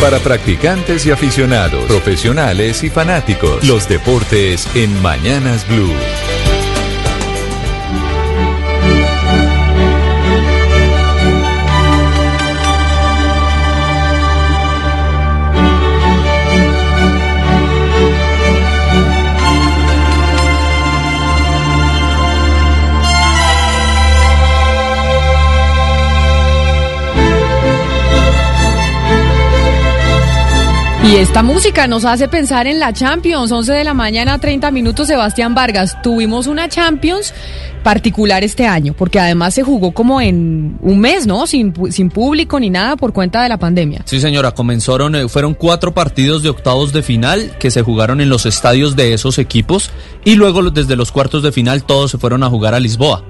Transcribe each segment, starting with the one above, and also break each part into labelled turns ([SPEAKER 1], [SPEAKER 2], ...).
[SPEAKER 1] Para practicantes y aficionados, profesionales y fanáticos, los deportes en Mañanas Blue.
[SPEAKER 2] Y esta música nos hace pensar en la Champions, 11 de la mañana, 30 minutos, Sebastián Vargas. Tuvimos una Champions particular este año, porque además se jugó como en un mes, ¿no? Sin, sin público ni nada por cuenta de la pandemia.
[SPEAKER 3] Sí, señora, comenzaron, eh, fueron cuatro partidos de octavos de final que se jugaron en los estadios de esos equipos y luego desde los cuartos de final todos se fueron a jugar a Lisboa.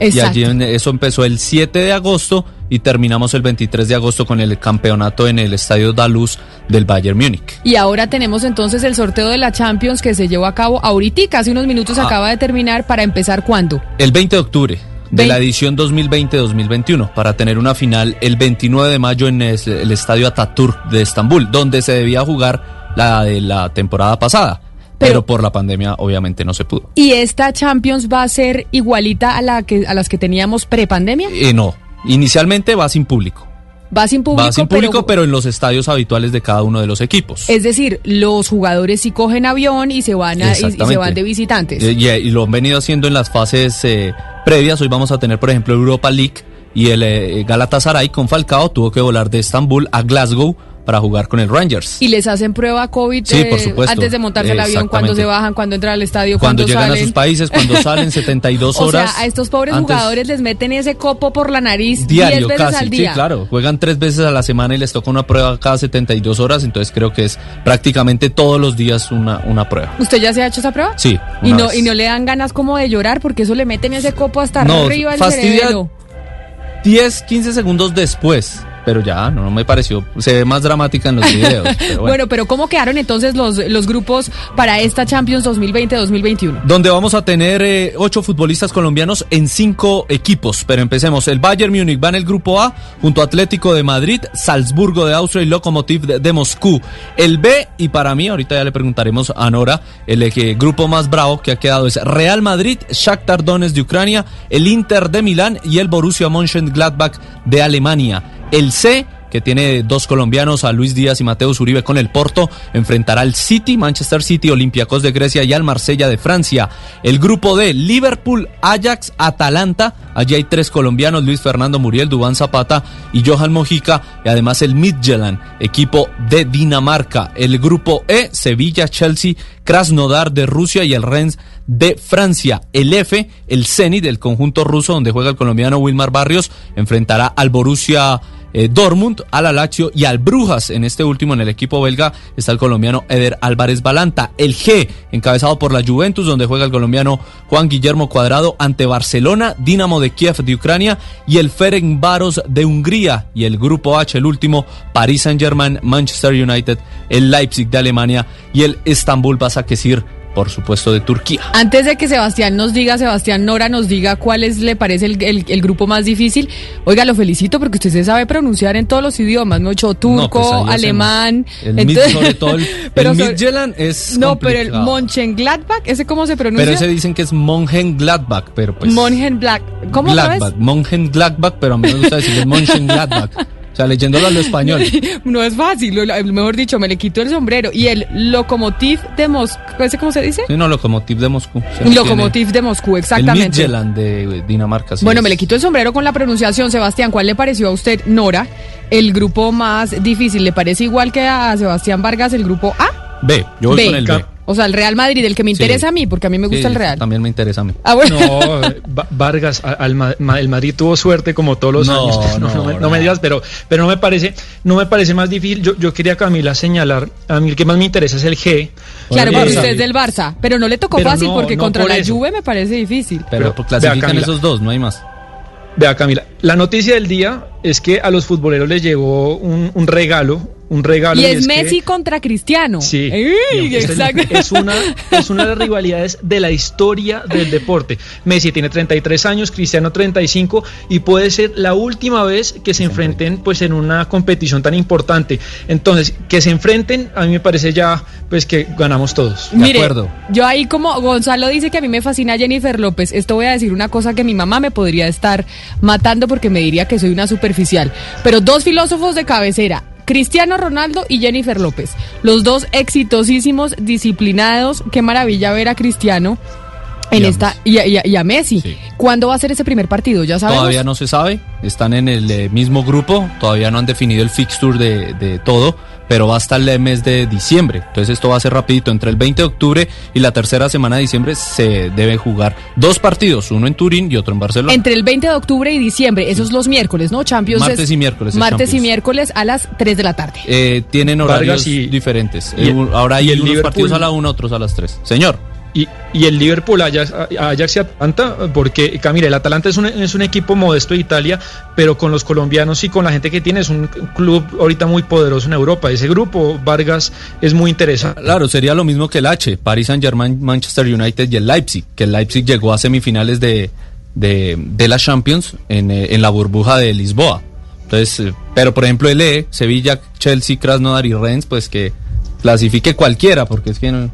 [SPEAKER 3] Y
[SPEAKER 2] Exacto.
[SPEAKER 3] allí en- eso empezó el 7 de agosto y terminamos el 23 de agosto con el campeonato en el estadio Daluz del Bayern Múnich.
[SPEAKER 2] Y ahora tenemos entonces el sorteo de la Champions que se llevó a cabo ahorita, hace unos minutos
[SPEAKER 3] Ah.
[SPEAKER 2] acaba de terminar para empezar cuándo.
[SPEAKER 3] El 20 de octubre de la edición 2020-2021 para tener una final el 29 de mayo en el estadio Ataturk de Estambul, donde se debía jugar la de la temporada pasada.
[SPEAKER 2] Pero-
[SPEAKER 3] Pero, por la pandemia obviamente no se pudo.
[SPEAKER 2] ¿Y esta Champions va a ser igualita a la que a las que teníamos prepandemia?
[SPEAKER 3] Eh, no, inicialmente va sin público.
[SPEAKER 2] Va sin público,
[SPEAKER 3] va sin público, pero, en los estadios habituales de cada uno de los equipos.
[SPEAKER 2] Es decir, los jugadores sí cogen avión y se van a- y- y, se van de visitantes.
[SPEAKER 3] Y, y lo han venido haciendo en las fases eh, previas. Hoy vamos a tener, por ejemplo, Europa League y el eh, Galatasaray con Falcao tuvo que volar de Estambul a Glasgow para jugar con el Rangers.
[SPEAKER 2] y les hacen prueba COVID
[SPEAKER 3] Sí,
[SPEAKER 2] eh,
[SPEAKER 3] por supuesto.
[SPEAKER 2] antes de montarse al avión, cuando se bajan, cuando entran al estadio,
[SPEAKER 3] cuando
[SPEAKER 2] cuando,
[SPEAKER 3] llegan
[SPEAKER 2] salen.
[SPEAKER 3] a sus países, cuando salen 72
[SPEAKER 2] O
[SPEAKER 3] horas.
[SPEAKER 2] sea, a estos pobres
[SPEAKER 3] antes-
[SPEAKER 2] jugadores les meten ese copo por la nariz
[SPEAKER 3] Diario
[SPEAKER 2] 10 veces
[SPEAKER 3] casi,
[SPEAKER 2] al día.
[SPEAKER 3] sí, claro. Juegan tres veces a la semana y les toca una prueba cada 72 horas, entonces creo que es prácticamente todos los días una, una prueba.
[SPEAKER 2] ¿Usted ya se ha hecho esa prueba?
[SPEAKER 3] Sí.
[SPEAKER 2] Y no,
[SPEAKER 3] vez.
[SPEAKER 2] y no le dan ganas como de llorar porque eso le meten ese copo hasta
[SPEAKER 3] No,
[SPEAKER 2] arriba del
[SPEAKER 3] fastidia-
[SPEAKER 2] cerebro.
[SPEAKER 3] 10, 15 segundos después, pero ya, no, no me pareció, se ve más dramática en los videos. pero
[SPEAKER 2] Bueno.
[SPEAKER 3] bueno.
[SPEAKER 2] pero ¿cómo quedaron entonces los, los grupos para esta Champions 2020-2021?
[SPEAKER 3] Donde vamos a tener eh, ocho futbolistas colombianos en cinco equipos. Pero empecemos. El Bayern Múnich va en el grupo A junto a Atlético de Madrid, Salzburgo de Austria y Lokomotiv de, de Moscú. El B, y para mí, ahorita ya le preguntaremos a Nora, el eh, grupo más bravo que ha quedado es Real Madrid, Shakhtar Donetsk de Ucrania, el Inter de Milán y el Borussia Mönchengladbach de Alemania. El C que tiene dos colombianos, a Luis Díaz y Mateus Uribe con el Porto, enfrentará al City, Manchester City, Olympiacos de Grecia y al Marsella de Francia. El grupo D, Liverpool, Ajax, Atalanta, allí hay tres colombianos, Luis Fernando Muriel, Dubán Zapata y Johan Mojica, y además el Midtjylland, equipo de Dinamarca. El grupo E, Sevilla, Chelsea, Krasnodar de Rusia y el Rennes de Francia. El F, el Zenit del conjunto ruso, donde juega el colombiano Wilmar Barrios, enfrentará al Borussia eh, Dortmund, al Alacho y al Brujas. En este último, en el equipo belga, está el colombiano Eder Álvarez Balanta. El G, encabezado por la Juventus, donde juega el colombiano Juan Guillermo Cuadrado ante Barcelona, Dinamo de Kiev de Ucrania y el Ferencváros de Hungría. Y el grupo H, el último, Paris Saint-Germain, Manchester United, el Leipzig de Alemania y el Estambul Basakesir, por supuesto, de Turquía.
[SPEAKER 2] Antes de que Sebastián nos diga, Sebastián Nora nos diga cuál es, le parece el, el- el grupo más difícil, oiga, lo felicito porque usted se sabe pronunciar en todos los idiomas, turco,
[SPEAKER 3] No, pues ahí hacemos.
[SPEAKER 2] alemán.
[SPEAKER 3] El Mid-
[SPEAKER 2] entonces-
[SPEAKER 3] sobre todo el,
[SPEAKER 2] pero
[SPEAKER 3] el
[SPEAKER 2] sobre-
[SPEAKER 3] es
[SPEAKER 2] No, pero el
[SPEAKER 3] complicado.
[SPEAKER 2] Mönchengladbach, ¿ese cómo se pronuncia?
[SPEAKER 3] Pero ese dicen que es Mönchengladbach, pero pues...
[SPEAKER 2] Mönchengladbach. ¿Cómo?
[SPEAKER 3] Gladbach, Mönchengladbach, pero a mí me gusta decir es Mönchengladbach. O sea, leyéndolo a lo español.
[SPEAKER 2] No es fácil, mejor dicho, me le quito el sombrero. Y el Lokomotiv de Moscú, ¿ese cómo se dice?
[SPEAKER 3] Sí, no, Lokomotiv de Moscú.
[SPEAKER 2] Lokomotiv de Moscú,
[SPEAKER 3] El
[SPEAKER 2] exactamente.
[SPEAKER 3] Midtjylland de Dinamarca. sí
[SPEAKER 2] Bueno,
[SPEAKER 3] es.
[SPEAKER 2] me le quito el sombrero con la pronunciación. Sebastián, ¿cuál le pareció a usted, Nora, el grupo más difícil? ¿Le parece igual que a Sebastián Vargas el grupo A?
[SPEAKER 3] B, yo voy
[SPEAKER 2] B.
[SPEAKER 3] con el B.
[SPEAKER 2] O sea, el Real Madrid, el que me interesa a mí, porque a mí me gusta
[SPEAKER 3] Sí,
[SPEAKER 2] el Real.
[SPEAKER 3] También me interesa a mí.
[SPEAKER 2] Ah, bueno.
[SPEAKER 4] No, eh, Va- Vargas, al el Madrid tuvo suerte como todos los
[SPEAKER 3] No,
[SPEAKER 4] años. No,
[SPEAKER 3] no,
[SPEAKER 4] me, no me digas, pero, pero no me parece, no me parece más difícil. Yo, yo quería Camila señalar, a mí el que más me interesa es el G.
[SPEAKER 2] Claro, porque usted es del Barça, pero no le tocó
[SPEAKER 4] Pero
[SPEAKER 2] fácil
[SPEAKER 4] no,
[SPEAKER 2] porque
[SPEAKER 4] no
[SPEAKER 2] contra
[SPEAKER 4] por
[SPEAKER 2] la
[SPEAKER 4] eso.
[SPEAKER 2] Juve me parece difícil.
[SPEAKER 3] Pero,
[SPEAKER 4] Pero, vea,
[SPEAKER 3] clasifican esos dos, no hay más.
[SPEAKER 4] Vea Camila, la noticia del día es que a los futboleros les llegó un, un regalo, un regalo.
[SPEAKER 2] Y es Messi contra Cristiano.
[SPEAKER 4] Sí,
[SPEAKER 2] Ey, exacto.
[SPEAKER 4] Es, es una, es una de las rivalidades de la historia del deporte. Messi tiene 33 años, Cristiano 35 y puede ser la última vez que se enfrenten pues en una competición tan importante. Entonces, que se enfrenten, a mí me parece ya pues que ganamos todos.
[SPEAKER 3] De
[SPEAKER 2] Mire,
[SPEAKER 3] acuerdo.
[SPEAKER 2] yo ahí como Gonzalo dice que a mí me fascina Jennifer López, esto voy a decir una cosa que mi mamá me podría estar matando porque me diría que soy una superficial. Pero dos filósofos de cabecera, Cristiano Ronaldo y Jennifer López, los dos exitosísimos, disciplinados, qué maravilla ver a Cristiano en
[SPEAKER 3] Y a
[SPEAKER 2] esta y a, y a- y a Messi.
[SPEAKER 3] Sí.
[SPEAKER 2] ¿Cuándo va a ser ese primer partido? Ya sabemos.
[SPEAKER 3] Todavía no se sabe, están en el eh, mismo grupo, todavía no han definido el fixture de, de todo, pero va hasta el mes de diciembre. Entonces esto va a ser rapidito, entre el 20 de octubre y la tercera semana de diciembre se deben jugar dos partidos, uno en Turín y otro en Barcelona.
[SPEAKER 2] Entre el 20 de octubre y diciembre, esos los miércoles, ¿no? Champions.
[SPEAKER 3] Martes
[SPEAKER 2] es-
[SPEAKER 3] y miércoles es
[SPEAKER 2] Martes y miércoles a las 3 de la tarde.
[SPEAKER 3] Eh, tienen horarios
[SPEAKER 4] y-
[SPEAKER 3] diferentes.
[SPEAKER 4] y
[SPEAKER 3] Eh,
[SPEAKER 4] el-
[SPEAKER 3] ahora
[SPEAKER 4] y
[SPEAKER 3] hay
[SPEAKER 4] el
[SPEAKER 3] unos
[SPEAKER 4] Liverpool-
[SPEAKER 3] partidos a la una, otros a las tres. Señor.
[SPEAKER 4] Y, y el Liverpool, Ajax, Ajax y Atalanta, porque Camila, el Atalanta es un, es un equipo modesto de Italia, pero con los colombianos y con la gente que tiene es un club ahorita muy poderoso en Europa. Ese grupo, Vargas, es muy interesante.
[SPEAKER 3] Claro, sería lo mismo que el H, Paris Saint Germain, Manchester United y el Leipzig, que el Leipzig llegó a semifinales de, de, de la Champions en, eh, en la burbuja de Lisboa. Entonces, eh, pero por ejemplo el E, Sevilla, Chelsea, Krasnodar y Rennes, pues que clasifique cualquiera, porque es que no-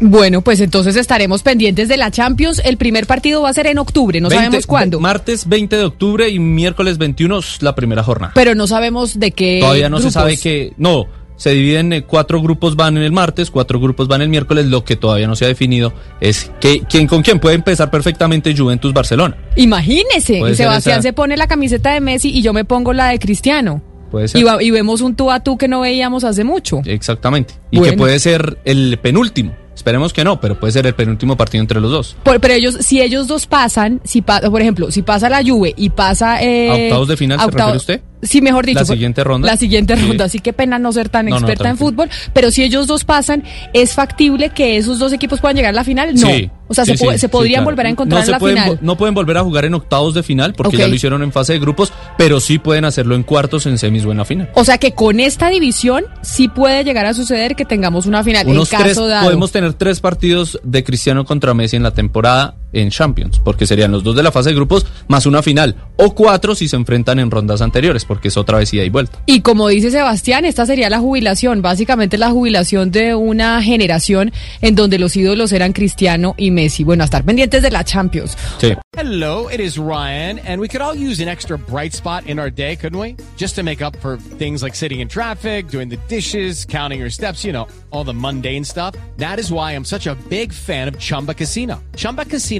[SPEAKER 2] Bueno, pues entonces estaremos pendientes de la Champions. El primer partido va a ser en octubre, no
[SPEAKER 3] 20
[SPEAKER 2] sabemos cuándo.
[SPEAKER 3] Martes 20 de octubre y miércoles 21 es la primera jornada.
[SPEAKER 2] Pero no sabemos de qué.
[SPEAKER 3] Todavía no se sabe que... No, se dividen, eh, cuatro grupos van en el martes, cuatro grupos van el miércoles, lo que todavía no se ha definido es que, quién con quién puede empezar perfectamente Juventus-Barcelona.
[SPEAKER 2] Imagínese,
[SPEAKER 3] Puede
[SPEAKER 2] y
[SPEAKER 3] ser
[SPEAKER 2] Sebastián
[SPEAKER 3] esa-
[SPEAKER 2] se pone la camiseta de Messi y yo me pongo la de Cristiano.
[SPEAKER 3] Puede ser.
[SPEAKER 2] Y, va- y vemos un tú a tú que no veíamos hace mucho.
[SPEAKER 3] Exactamente. Y
[SPEAKER 2] Bueno.
[SPEAKER 3] que puede ser el penúltimo. Esperemos que no, pero puede ser el penúltimo partido entre los dos.
[SPEAKER 2] Por- pero ellos, si ellos dos pasan, si pa- por ejemplo, si pasa la Juve y pasa eh,
[SPEAKER 3] ¿A octavos de final se refiere usted?
[SPEAKER 2] Sí, mejor dicho.
[SPEAKER 3] ¿La
[SPEAKER 2] fue-
[SPEAKER 3] siguiente ronda?
[SPEAKER 2] La siguiente ronda. Así que pena no ser tan
[SPEAKER 3] No, no,
[SPEAKER 2] experta en fútbol. Pero si ellos dos pasan, ¿es factible que esos dos equipos puedan llegar a la final? No.
[SPEAKER 3] Sí,
[SPEAKER 2] o sea,
[SPEAKER 3] sí,
[SPEAKER 2] se,
[SPEAKER 3] sí,
[SPEAKER 2] se podrían
[SPEAKER 3] claro.
[SPEAKER 2] volver a encontrar
[SPEAKER 3] no
[SPEAKER 2] en la
[SPEAKER 3] pueden
[SPEAKER 2] final.
[SPEAKER 3] No pueden volver a jugar en octavos de final porque ya lo hicieron en fase de grupos, pero sí pueden hacerlo en cuartos, en semis o en la final.
[SPEAKER 2] O sea que con esta división sí puede llegar a suceder que tengamos una final.
[SPEAKER 3] Unos
[SPEAKER 2] en caso
[SPEAKER 3] tres,
[SPEAKER 2] dado.
[SPEAKER 3] podemos tener tres partidos de Cristiano contra Messi en la temporada en Champions, porque serían los dos de la fase de grupos más una final, o cuatro si se enfrentan en rondas anteriores, porque es otra vez ida y vuelta.
[SPEAKER 2] Y como dice Sebastián, esta sería la jubilación, básicamente la jubilación de una generación en donde los ídolos eran Cristiano y Messi. Bueno, a estar pendientes de la Champions.
[SPEAKER 3] Sí.
[SPEAKER 5] Hello, it is Ryan, and we could all use an extra bright spot in our day, couldn't we? Just to make up for things like sitting in traffic, doing the dishes, counting your steps, you know, all the mundane stuff. That is why I'm such a big fan of Chumba Casino. Chumba Casino